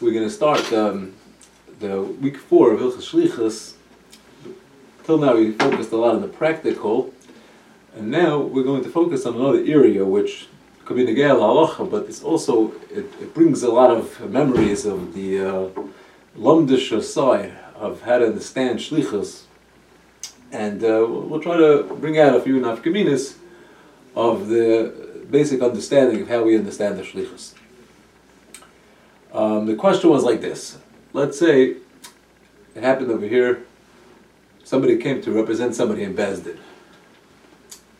We're going to start um, the week four of Hilchas Shlichus. Till now, we focused a lot on the practical, and now we're going to focus on another area which could be Negel Halacha, but it's also it, it, brings a lot of memories of the uh, Lomdish side of how to understand Shlichus, and uh, we'll try to bring out a few nafkaminas of the basic understanding of how we understand the shlichus. Um, the question was like this: Let's say it happened over here. Somebody came to represent somebody in Bezdin.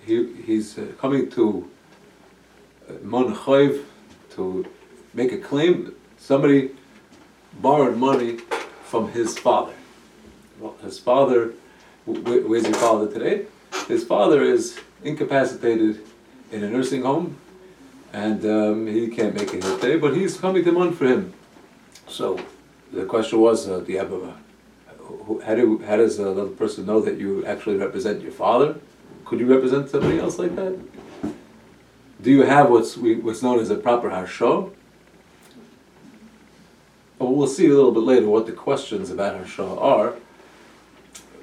He, he's uh, coming to uh, Mon Chayv to make a claim. Somebody borrowed money from his father. Well, his father, where's your father today? His father is incapacitated in a nursing home, and um, he can't make it his day, but he's coming to Mon for him. So the question was, uh, do a, how, do, how does another person know that you actually represent your father? Could you represent somebody else like that? Do you have what's, we, what's known as a proper harsha? Well, we'll see a little bit later what the questions about harsha are.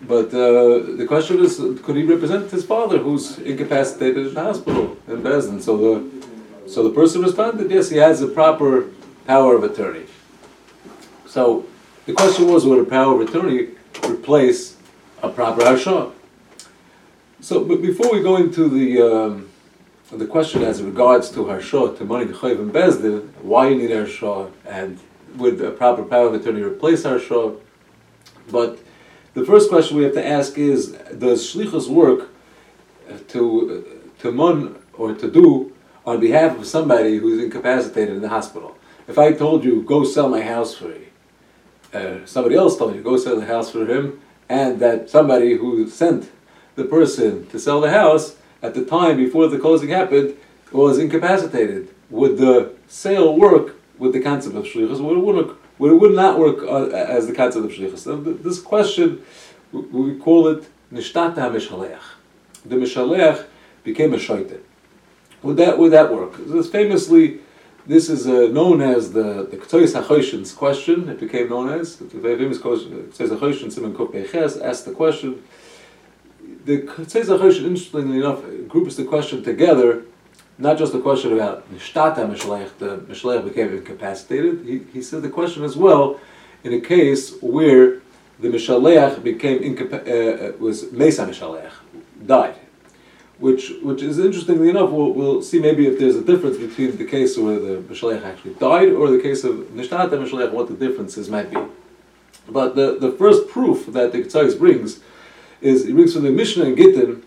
But uh, the question is, could he represent his father, who's incapacitated in the hospital in Bezdin? So the so the person responded, yes, he has a proper power of attorney. So the question was, would a power of attorney replace a proper harsha? So, but before we go into the um, the question as regards to harsha, to money chayv and bezdin, why you need harsha, and would a proper power of attorney replace harsha? But the first question we have to ask is, does shlichus work to, to mun or to do on behalf of somebody who's incapacitated in the hospital? If I told you, go sell my house for me, uh, somebody else told you, go sell the house for him, and that somebody who sent the person to sell the house at the time before the closing happened was incapacitated. Would the sale work with the concept of shlichus? Would it work where it would not work uh, as the concept of shlichus. This question, we call it nishtata mishaleach. The mishaleach became a shaita. Would that would that work? This famously, this is uh, known as the the HaChoshen's question. It became known as the very famous question. Ketzois HaChoshen Simon Kuf Beches asked the question. The Ketzois HaChoshen, interestingly enough, groups the question together not just the question about Nishtata Mishalech, the Mishalech became incapacitated, he, he said the question as well in a case where the Mishalech became incapa- uh, uh, was Mesa Mishalech, died. Which, which is interestingly enough, we'll, we'll see maybe if there's a difference between the case where the Mishalech actually died or the case of Nishtata Mishalech, what the differences might be. But the, the first proof that the Ketzais brings is, he brings from the Mishnah and Gittin,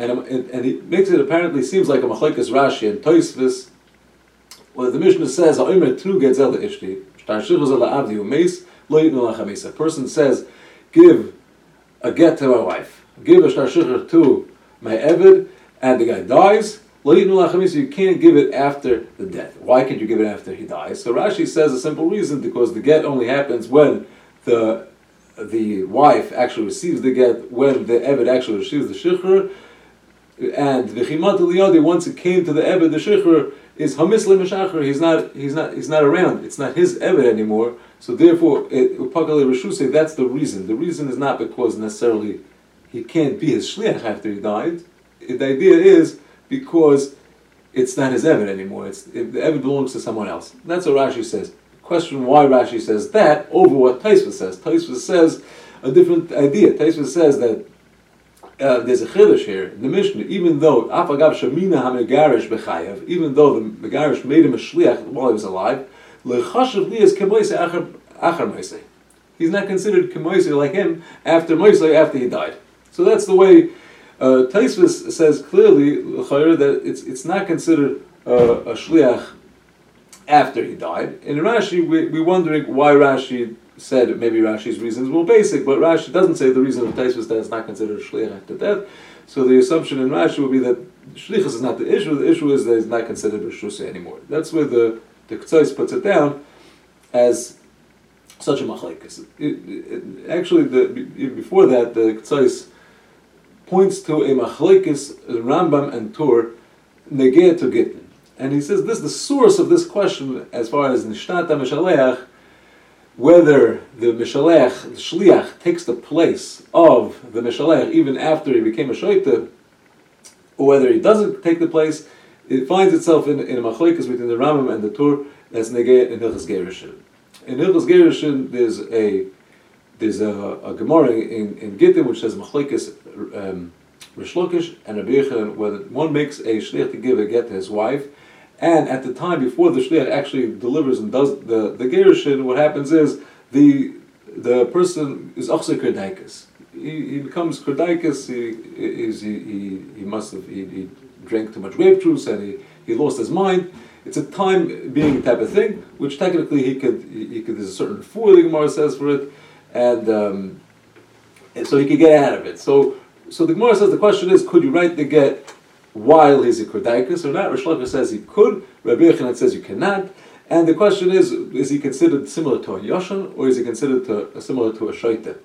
and, and, and he makes it apparently seems like a machlekes Rashi and Toisvis. Well, the Mishnah says, "Ha'omer tru getzel ishti shtar shichus ala avdi umeis lo yitnu lachamis." A person says, "Give a get to my wife, give a shtar to my eved," and the guy dies. Lo yitnu. You can't give it after the death. Why can't you give it after he dies? So Rashi says a simple reason: because the get only happens when the the wife actually receives the get, when the eved actually receives the shikhr and the v'chimat liyadi once it came to the Ebed the Shechur is hamis lemeshachar. He's not he's not he's not around. It's not his Ebed anymore. So therefore, Pakale Rishu say that's the reason. The reason is not because necessarily he can't be his shliach after he died. The idea is because it's not his Ebed anymore. It's the Ebed belongs to someone else. That's what Rashi says. Question why Rashi says that over what Taisva says. Taisva says a different idea. Taisva says that uh, there's a chiddush here in the Mishnah. Even though afagav shamina hamegarish bechayev, even though the megarish made him a shliach while he was alive, lechashav is kemoise achar moise. He's not considered kemoise like him after moise after he died. So that's the way uh, says clearly that it's it's not considered uh, a shliach after he died. In Rashi, we, we're wondering why Rashi said maybe Rashi's reasons were basic, but Rashi doesn't say the reason of Taisvus that it's not considered shliach after death. So the assumption in Rashi would be that shlichus is not the issue. The issue is that it's not considered rishusay anymore. That's where the the Ktzais puts it down as such a machlekes. Actually, the, before that, the Ktzais points to a machlekes Rambam and Tur negeh to Gittin. And he says this the source of this question, as far as Nishnata Mishaleach, whether the Mishalech, the Shliach, takes the place of the Mishalech even after he became a Shoita, or whether he doesn't take the place, it finds itself in, in a machloikas between the Rambam and the Tur that's negay in Hilchas Gerushin. In Hilchas Gerushin, there's a there's a, a Gemara in, in Gittin which says machloikas um, and Rabbi Yechon, whether one makes a shliach to give a get to his wife, and at the time before the shliach actually delivers and does the the gerushin, what happens is the the person is also kerdaikas. He, he becomes kerdaikas. He, he, he, he must have he, he drank too much grape juice and he, he lost his mind. It's a time being type of thing, which technically he could he could. There's a certain fool the Gemara says for it, and, um, and so he could get out of it. So so the Gemara says the question is, could you write the get while he's a kurdaikus or not? Rish says he could. Rabbi Yochanan says you cannot. And the question is, is he considered similar to a yoshan or is he considered to, similar to a shaita?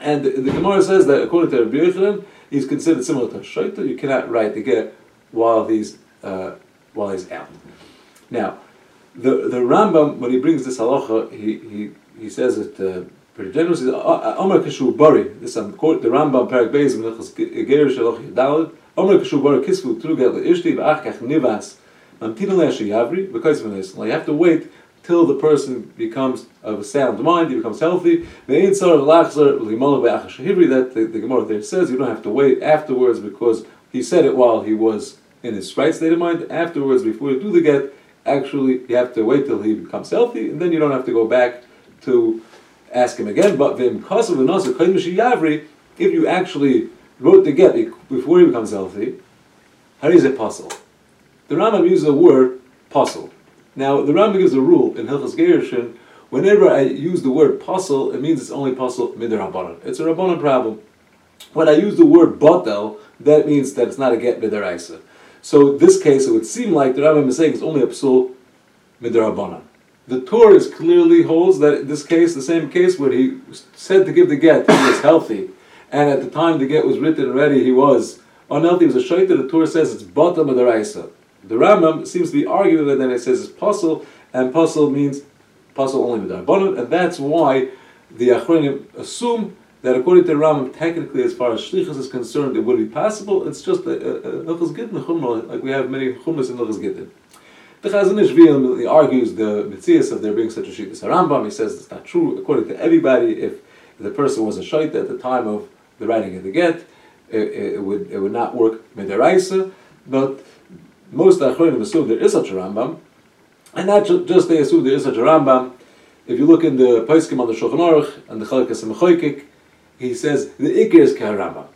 And the, the, Gemara says that according to Rabbi Yochanan, he's considered similar to a shaita. You cannot write the get while he's uh, while he's out. Now, the the Rambam when he brings this halacha, he he, he says it. Uh, pretty generous. Omer Kashu Bari. This I'm quote the Rambam Parak Beis Geir Shaloch Yadalad. Omer Kashu Bari Kisvu Truget LeIshti V'ach Kach Nivas Mamtina Le'ashi Yavri of this. You have to wait till the person becomes of a sound mind, he becomes healthy. That the, the Gemara there says you don't have to wait afterwards because he said it while he was in his right state of mind. Afterwards, before you do the get, actually you have to wait till he becomes healthy, and then you don't have to go back to ask him again, but if you actually wrote the get before he becomes healthy, how is it possible? The Rambam uses the word possible. Now, the Rambam gives a rule in Hilchas Gerushin, whenever I use the word possible, it means it's only possible midir It's a rabbanon problem. When I use the word batel, that means that it's not a get midiraisa. So this case, it would seem like the Rambam is saying it's only a psul midir the Torah clearly holds that in this case, the same case where he said to give the get, he was healthy, and at the time the get was written already, he was unhealthy. He was a shaita. The Torah says it's bottom of the raisa. The Rambam seems to be arguing that then it says it's puzzle, and puzzle means puzzle only with Rabbanon, and that's why the Achronim assume that according to the Rambam, technically, as far as shlichus is concerned, it would be possible. It's just a, a, a, a like we have many chumras in Luchas Gittin. The Chazon Ish he argues the mitzias of there being such a as Rambam. He says it's not true. According to everybody, if the person was a shait at the time of the writing of the get, it, it would it would not work midiraisa. But most achronim assume there is such a Rambam, and not ju- just they assume there is such a Rambam. If you look in the Paiskim on the Shulchan Aruch and the Chalikas Mechoikik, he says the Ikir is Rambam.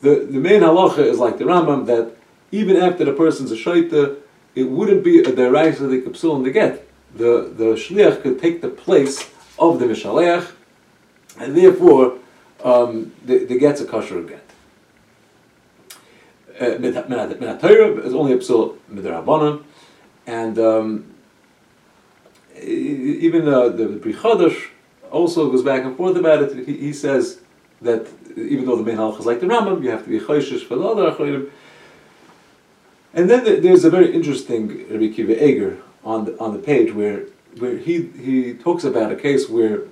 The the main halacha is like the Rambam that even after the person's a shaita, it wouldn't be a deraisa the kapsul and the get. The the shliach could take the place of the mishaleach, and therefore um, the, the get's a kosher get. Minatayra is only a psul midrabanan, and um, even the the, the also goes back and forth about it. He, he says that even though the main halach is like the Rambam, you have to be choishish for the other achronim. And then there's a very interesting Rabbi Kiva Eger on the, on the page where, where he, he talks about a case where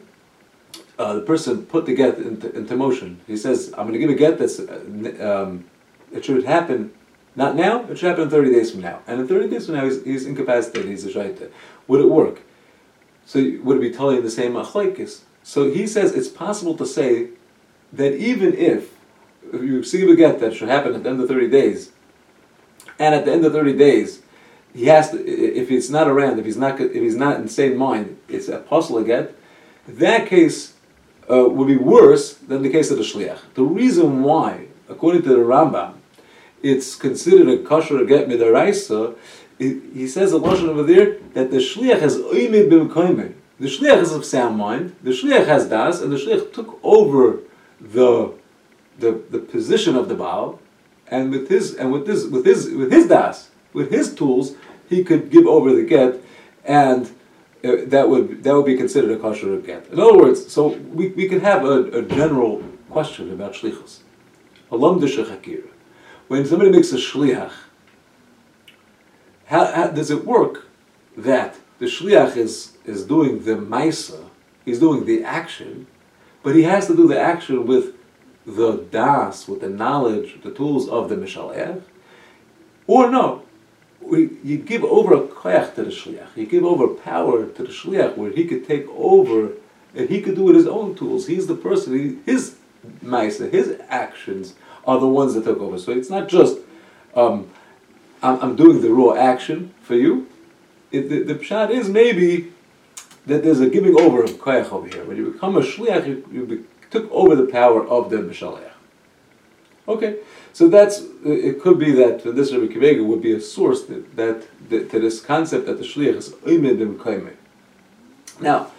uh, the person put the get into, into, motion. He says, I'm going to give a get that's, um, it should happen not now, it should happen 30 days from now. And in 30 days from now, he's, he's incapacitated, he's a shaita. Would it work? So would it be totally the same achlaikis? So he says it's possible to say that even if, you receive a get that should happen at the end of 30 days, and at the end of 30 days, he has to, if it's not around, if he's not, if he's not in sane mind, it's a apostle again. That case uh, would be worse than the case of the shliach. The reason why, according to the Rambam, it's considered a kosher get midaraisa, he says a lashon over there that the shliach has oimid b'mkoimer. The shliach is of sound mind. The shliach has das, and the shliach took over the the, the position of the Baal, and with his and with this with his with his das with his tools he could give over the get and Uh, that would that would be considered a kosher get. In other words, so we, we could have a, a general question about shlichus. When somebody makes a shliach, how, how does it work that the shliach is, is doing the maisa, he's doing the action, but he has to do the action with the das, with the knowledge, the tools of the mishalech, or no, you give over a koyach to the shliach, you give over power to the shliach where he could take over and he could do with his own tools. He's the person, he, his maisa, his actions are the ones that took over. So it's not just um, I'm, I'm, doing the raw action for you. It, the, the pshat is maybe that there's a giving over of koyach over here. When you become a shliach, you, you be, took over the power of the mishalech. Okay, so that's it. Could be that this Rabbi Kivega would be a source that, that, that to this concept that the shliach is oimed and Now,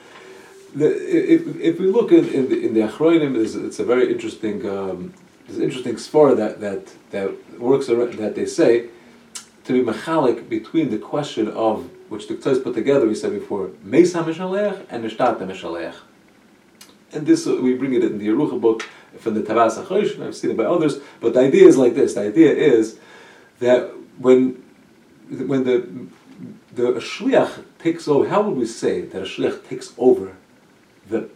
the, if, if we look in, in the, in the it's, it's a very interesting. Um, an interesting svara that that that works that they say to be mechalik between the question of which the Ktaz put together. We said before, Meis HaMishalech and Nishtat HaMishalech. And this, we bring it in the Yerucha book from the Tavas HaChosh, I've seen it by others, but the idea is like this. The idea is that when, when the, the Shliach takes over, how would we say that a Shliach takes over the,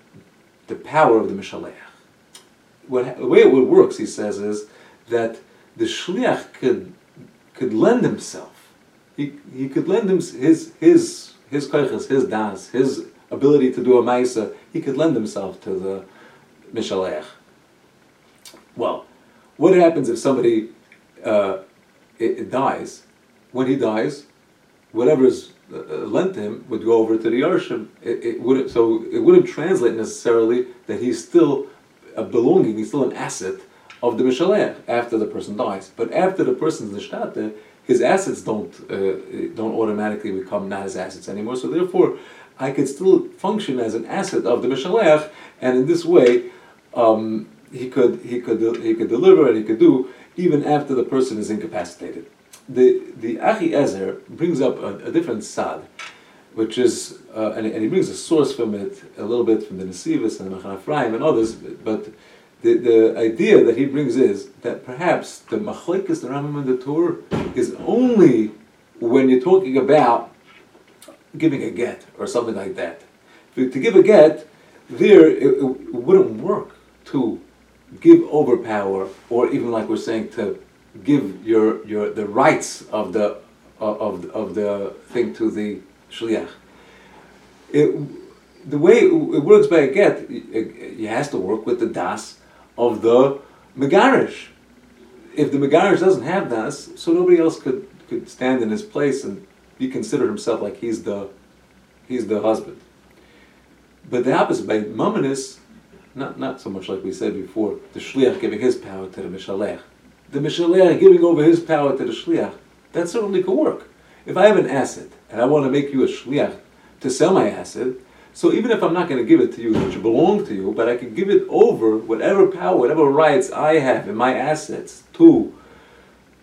the power of the Mishalech? What, the way it works, he says, is that the Shliach could, could lend himself he, he could lend him his his his koiches, his das, his ability to do a maisa, he could lend himself to the mishalech. Well, what happens if somebody uh, it, it dies? When he dies, whatever is uh, lent to him would go over to the Yarshim. It, it wouldn't, so it wouldn't translate necessarily that he's still a belonging, he's still an asset of the Mishalech after the person dies. But after the person's nishtate, his assets don't uh, don't automatically become not his assets anymore. So therefore, I could still function as an asset of the Mishalech, and in this way, um, he could he could he could deliver and he could do even after the person is incapacitated. The the Achi Ezer brings up a, a different sad, which is uh, and, and, he brings a source from it a little bit from the Nesivus and the Mechan Ephraim and others, but the, the idea that he brings is that perhaps the machlekes, the Rambam and the Tur, is only when you're talking about giving a get or something like that. To give a get, there it, it wouldn't work to give over power, or even like we're saying to give your your the rights of the uh, of of the thing to the shliach. It, the way it works by a get, it has to work with the das of the Megarish. If the Megarish doesn't have das, so nobody else could, could stand in his place and be considered himself like he's the he's the husband. But the opposite, by Mamanis, not, not so much like we said before, the Shliach giving his power to the Mishalech. The Mishalech giving over his power to the Shliach, that certainly could work. If I have an asset and I want to make you a Shliach to sell my asset, so even if I'm not going to give it to you, which belong to you, but I can give it over whatever power, whatever rights I have in my assets to,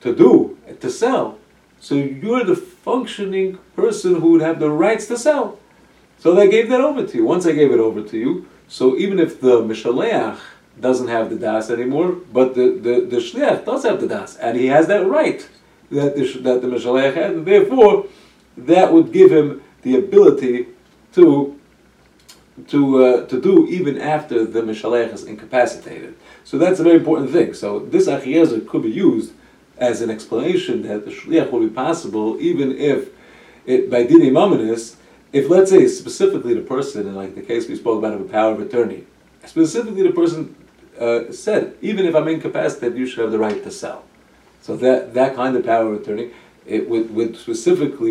to do, to sell. So you're the functioning person who would have the rights to sell. So they gave that over to you. Once I gave it over to you, so even if the Mishaleach doesn't have the das anymore, but the, the, the Shliach does have the das, and he has that right that the, that the Mishaleach had, and therefore that would give him the ability to to uh, to do even after the mishalech is incapacitated. So that's a very important thing. So this achiezer could be used as an explanation that the shliach will be possible even if it by dini mamanis, if let's say specifically the person in like the case we spoke about of a power of attorney, specifically the person uh, said even if I'm incapacitated, you should have the right to sell. So that that kind of power of attorney it would, would specifically,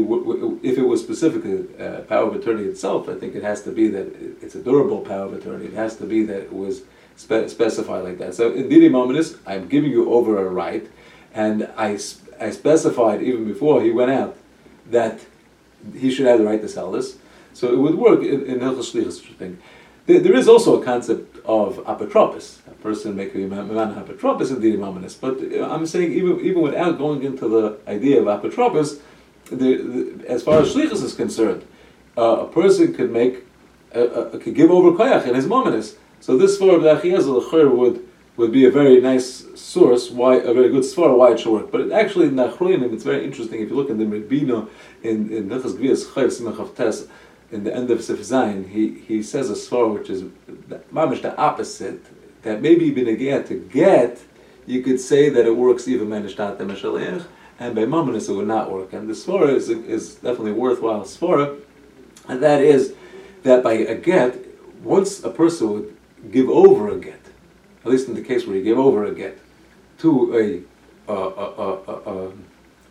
if it was specifically uh, power of attorney itself, I think it has to be that it's a durable power of attorney. It has to be that it was spe- specified like that. So in Didi Mominus, I'm giving you over a right, and I, I specified even before he went out that he should have the right to sell this. So it would work in, in Shlichus thing. There, there is also a concept of apotropos. A person may be man apotropos in the imaminus. But uh, I'm saying even even without going into the idea of the, as far as shlichus is concerned, uh, a person could make uh, uh, could give over koyach in his mominus. So this form of the would would be a very nice source, why a very good svara why it should work. But actually in Nachroinim, it's very interesting if you look in the Rebino in in Gvias in the end of Sif Zayin, he he says a svara which is mamish the opposite. That maybe b'negiyah to get, you could say that it works even menishtat the and by mamonis it would not work. And the svara is is definitely worthwhile svara, and that is that by a get, once a person would give over a get at least in the case where he gave over a get to a, uh,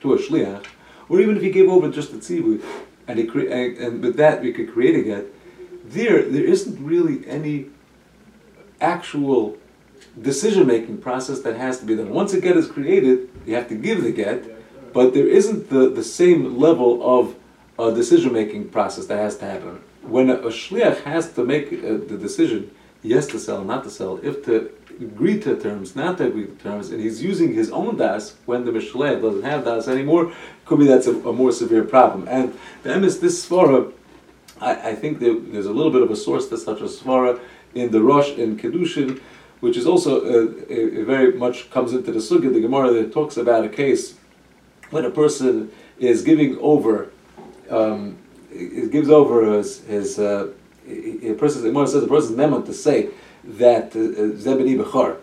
to a shliach, or even if he gave over just a tzivui, and, he cre- and, and with that we could create a get, there, there isn't really any actual decision-making process that has to be done. Once a get is created, you have to give the get, but there isn't the, the same level of uh, decision-making process that has to happen. When a, a shliach has to make uh, the decision, yes to sell, not to sell, if to to terms, not to terms, and he's using his own das when the Mishleh doesn't have das anymore, could be that's a, a more severe problem. And the emes, this svara, I, I think that there's a little bit of a source to such a svara in the Rosh in Kedushin, which is also a, a very much comes into the sugya, the Gemara that talks about a case when a person is giving over, um, gives over his, his uh, a person, the Gemara says the person's meant to say that uh, Zebedi Bechar.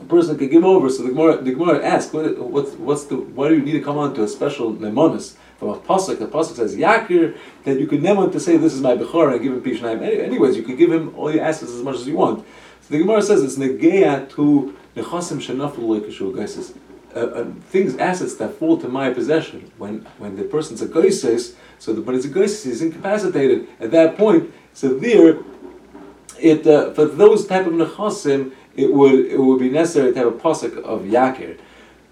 A person could give over, so the Gemara, the Gemara asks, what, what's, what's the, why do you need to come on to a special Nemonis? From a Pasuk, the Pasuk says Yakir, that you could never to say, this is my Bechar, and give him Pishnayim. Anyways, you could give him all your assets as much as you want. So the Gemara says it's Negeya to Nechasim Shanaful Lekashu Gaisis. Uh, uh, things, assets that fall to my possession. When when the person's a goises, so the, but it's a goises, he's incapacitated. At that point, so there, it uh, for those type of nechasim, it would it would be necessary to have a pasuk of yakir.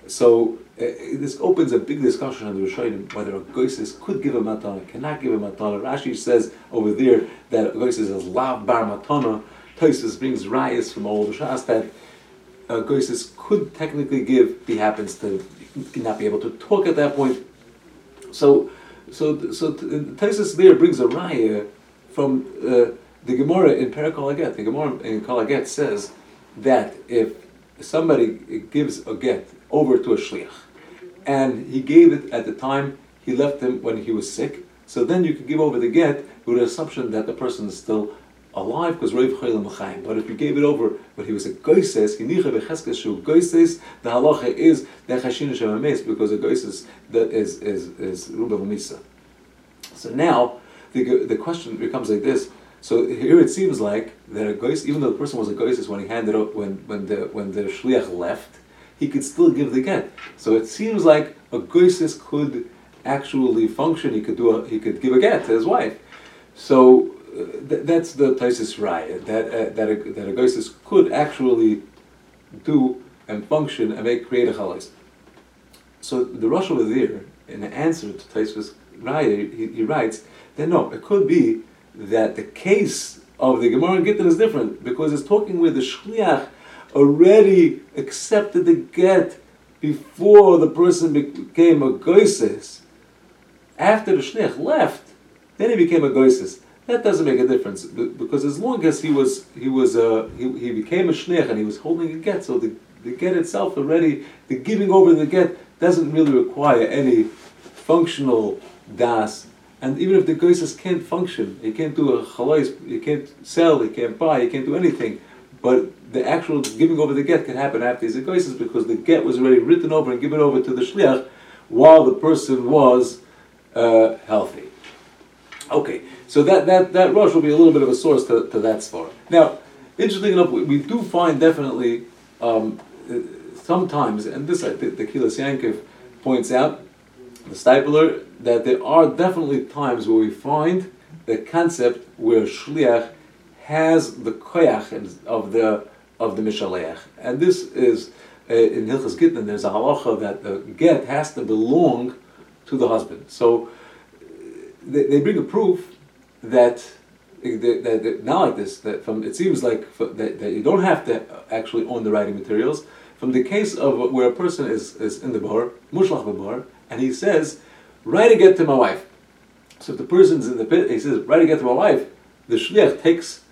So uh, this opens a big discussion on the Rishonim whether a goisis could give a matana, cannot give a matana. Rashi says over there that a goisis is lav bar matana. Tosis brings rayas from all the shas that a goisis could technically give. He happens to not be able to talk at that point. So, so, so Tosis there brings a raya from. Uh, the Gemara in Perakol Aget, the Gemara in Kol says that if somebody gives a get over to a shliach, and he gave it at the time he left him when he was sick, so then you can give over the get with the assumption that the person is still alive because Rav Chayim Machayim. But if you gave it over when he was a goises, hinicha becheskes shu goises, the halacha is the chashin shemames because a goises that is is is ruba misa. So now the the question becomes like this: so here it seems like that a gois, even though the person was a goisis when he handed up when when the when the shliach left, he could still give the get. So it seems like a goisis could actually function. He could do a, he could give a get to his wife. So uh, th- that's the Taisis raya that uh, that a, that a goisis could actually do and function and make create a chalais. So the Rosh over there, in the answer to Taisis raya, he, he writes that no, it could be that the case of the Gemara and Gittin is different because it's talking where the Shliach already accepted the get before the person became a goises. After the Shliach left, then he became a goises. That doesn't make a difference because as long as he was he was uh, he, he became a shliach and he was holding a get, so the, the get itself already the giving over the get doesn't really require any functional das and even if the goises can't function, he can't do a chalais, he can't sell, he can't buy, he can't do anything. But the actual giving over the get can happen after he's a because the get was already written over and given over to the shliach while the person was uh, healthy. Okay, so that, that, that Rosh will be a little bit of a source to, to that svara. Now, interesting enough, we, we do find definitely um, sometimes, and this I think the Kilas Yankiv points out, the Steipler, that there are definitely times where we find the concept where shliach has the koyach of the of the mishaleach, and this is uh, in Hilchas Gittin. There's a halacha that the get has to belong to the husband. So they, they bring a proof that that, that, not like this. That from it seems like that, that you don't have to actually own the writing materials. From the case of where a person is, is in the bar, mushlach bar, and he says, write a get to my wife. So if the person's in the pit, he says, write a get to my wife, the shliach takes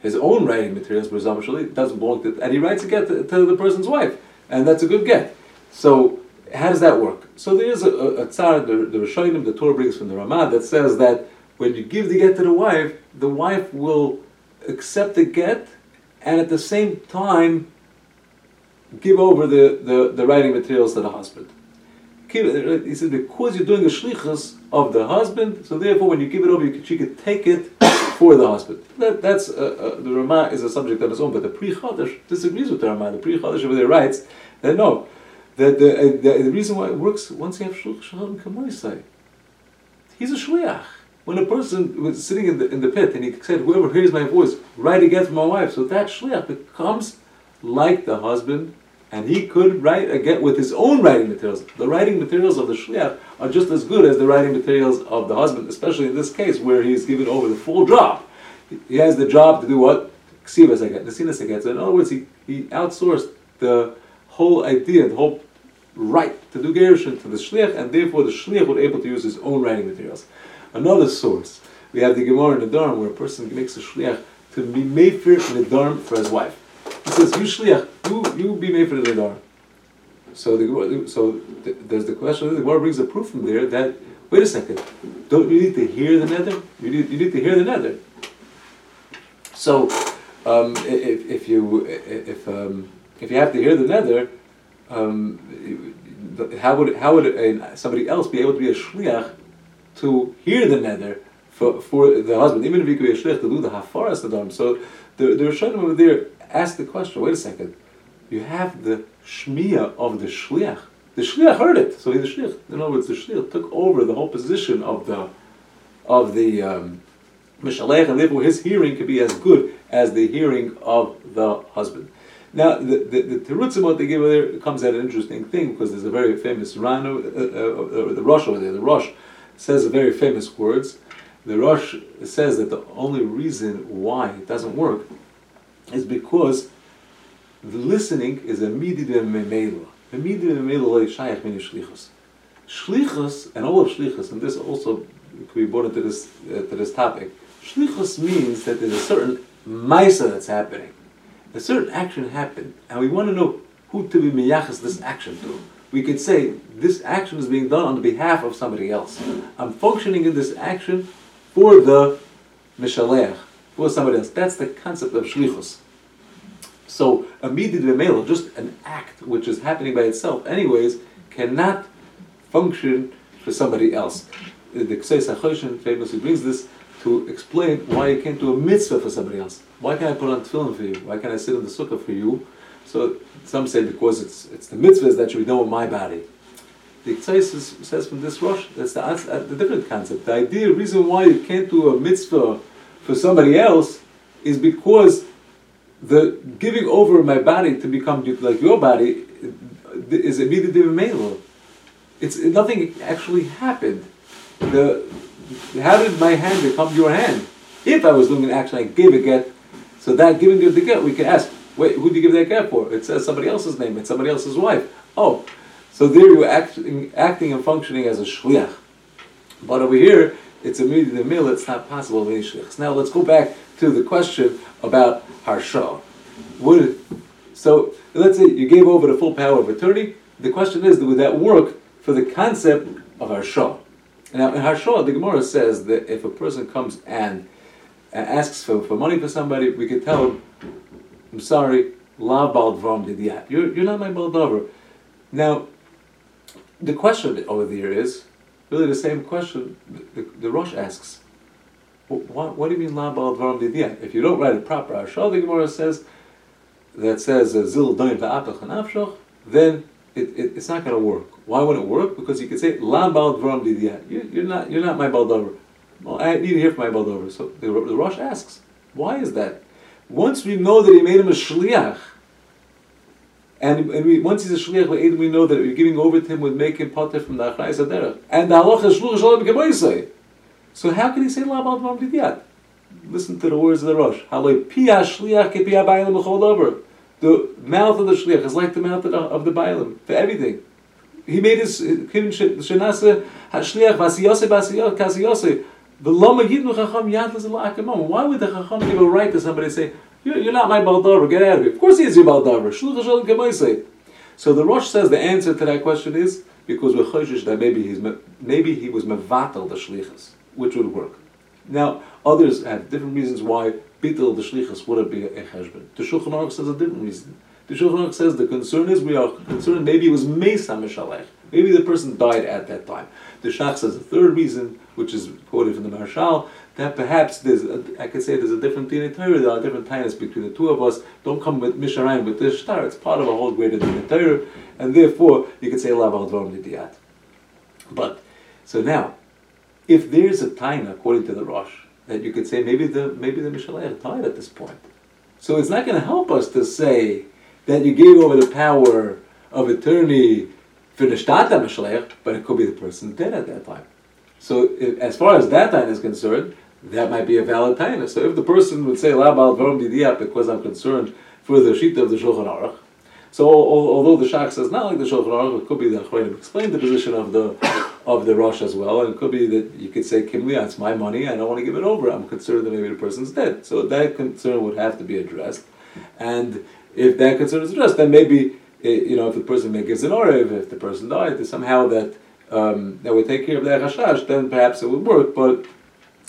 his own writing materials, it doesn't belong to, and he writes a get to, to, the person's wife, and that's a good get. So how does that work? So there is a, a, a tzar, the, the Rishonim, the Torah brings from the Ramah, that says that when you give the get to the wife, the wife will accept the get, and at the same time give over the, the, the writing materials to the husband. He said, because you're doing a shlichus of the husband, so therefore when you give it over, you can, she could take it for the husband. That, that's uh, uh, the Rama is a subject on its own, but the Pri disagrees with the Rama. The Pri Chadash over there writes that no, that the, uh, the, the, reason why it works once you have Shalom Kamoisai, he's a shliach. When a person was sitting in the, in the pit and he said, Whoever hears my voice, write against my wife, so that shliach becomes like the husband and he could write again with his own writing materials. The writing materials of the shliach are just as good as the writing materials of the husband, especially in this case where he's given over the full job. He has the job to do what? Ksivas again, Nesinas again. So in other words, he, he outsourced the whole idea, the whole right to do gerushin to the shliach, and therefore the shliach was able to use his own writing materials. Another source, we have the Gemara in the Dharm where a person makes a shliach to be made for the Dharm for his wife. Says, "You shliach, you you be made for the Nidar." So the so the, there's the question. The Gemara brings a proof from there that wait a second, don't you need to hear the nether? You need you need to hear the nether. So um, if, if you if um, if you have to hear the nether, um, how would how would somebody else be able to be a shliach to hear the nether for, for the husband, even if he could be a shliach to do the hafaras the So the the Rishonim over there ask the question, wait a second, you have the shmiya of the shliach. The shliach heard it, so the shliach, in other words, the shliach took over the whole position of the of the um, mishalech, and therefore his hearing could be as good as the hearing of the husband. Now, the the, the they give there comes at an interesting thing because there's a very famous Rano, uh, uh, uh, the Rosh over there. The Rosh says very famous words. The Rosh says that the only reason why it doesn't work is because the listening is a midide memela. A midide memela shayach mini shlichus. Shlichus and all of shlichus, and this also could be brought into this uh, to this topic. Shlichus means that there's a certain maisa that's happening, a certain action happened, and we want to know who to be miyachas this action to. We could say this action is being done on the behalf of somebody else. I'm functioning in this action for the mishalech, for somebody else. That's the concept of shlichus. So a midid just an act which is happening by itself, anyways, cannot function for somebody else. The Ksei Sachoshin famously brings this to explain why you can't do a mitzvah for somebody else. Why can't I put on tefillin for you? Why can't I sit in the sukkah for you? So some say because it's it's the mitzvahs that should be done with my body. The Ksei says from this Rosh, that's the, uh, the different concept. The idea, reason why you can't do a mitzvah for somebody else is because the giving over my body to become like your body is immediately male. It's nothing actually happened. The how did my hand become your hand? If I was doing an action, I gave a get. So that giving the get, we can ask, wait, who did you give that get for? It says somebody else's name. It's somebody else's wife. Oh, so there you're acting, acting and functioning as a shliach. But over here, it's immediately the mill. It's not possible Now let's go back to the question about harsha. Would, so let's say you gave over the full power of attorney. The question is, would that work for the concept of harsha? Now in harsha, the Gemara says that if a person comes and, asks for, for money for somebody, we could tell him, "I'm sorry, la baldvam didiyat. You're you're not my baldover." Now, the question over there is really the same question the, the, the Rosh asks. What, what, do you mean la baldvam didiyat? If you don't write it proper, harsha, the Gemara says that says uh, zil then it, it, it's not going to work. Why wouldn't it work? Because you could say lam bal dvaram You're not you're not my baldover. Well, I need to hear from my baldover. So the, the Rosh asks, why is that? Once we know that he made him a shliach, and, and we, once he's a shliach, we know that we're giving over to him would make him potter from the achrayis aderech. And the halacha shluch shalom So how can he say la bal dvaram Listen to the words of the Rosh. The mouth of the shliach is like the mouth of the, of the Bailam for everything. He made his shenase hashliach vasiyose vasiyose kasiyose. Why would the Chacham give a right to somebody say, you're, not my Baldavar, get out of here? Of course he is your Baldavar. So the Rosh says the answer to that question is because we're choshish that maybe he's maybe he was mevatel the shlichus, which would work. Now others have different reasons why bitel the shlichus wouldn't be a cheshbon. The Shulchan Aruch says a different reason. The Shulchan Aruch says the concern is we are concerned maybe it was mesa mishalech. Maybe the person died at that time. The Shach says a third reason, which is quoted from the Maharshal, that perhaps there's, a, I could say there's a different Dina Torah, there are different times between the two of us. Don't come with Misharayim with this star, it's part of a whole greater Dina Torah, and therefore you could say Lav al Dvarim But, so now, if there's a time, according to the Rosh, that you could say maybe the maybe the Mishalech died at this point. So it's not going to help us to say that you gave over the power of attorney for the Shtata Mishalech, but it could be the person who dead at that time. So if, as far as that time is concerned, that might be a valid time. So if the person would say, because I'm concerned for the sheet of the Shulchan Aruch, so although the Shach says not like the Shulchan Aruch, it could be that Chayim explained the position of the of the Rosh as well, and it could be that you could say, Kimli, it's my money, I don't want to give it over. I'm concerned that maybe the person's dead. So that concern would have to be addressed. And if that concern is addressed, then maybe you know if the person gives an orev, if the person died, somehow that um, that would take care of the hashash, then perhaps it would work. But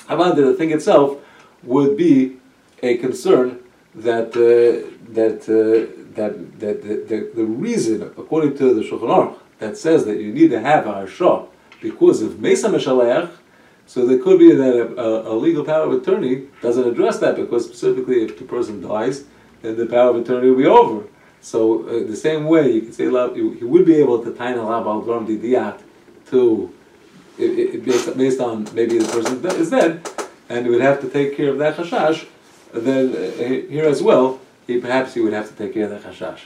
Havada, the thing itself, would be a concern that uh, that, uh, that that the, the, the, reason, according to the Shulchan Aruch, that says that you need to have a hashah because of Mesa Meshaleach, so there could be that a, a, a, legal power of attorney doesn't address that because specifically if the person dies, then the power of attorney will be over. So uh, the same way, you could say he would be able to tie a lab al the didiyat to based, based on maybe the person is dead, and would have to take care of that chashash. Then uh, here as well, he perhaps he would have to take care of that chashash.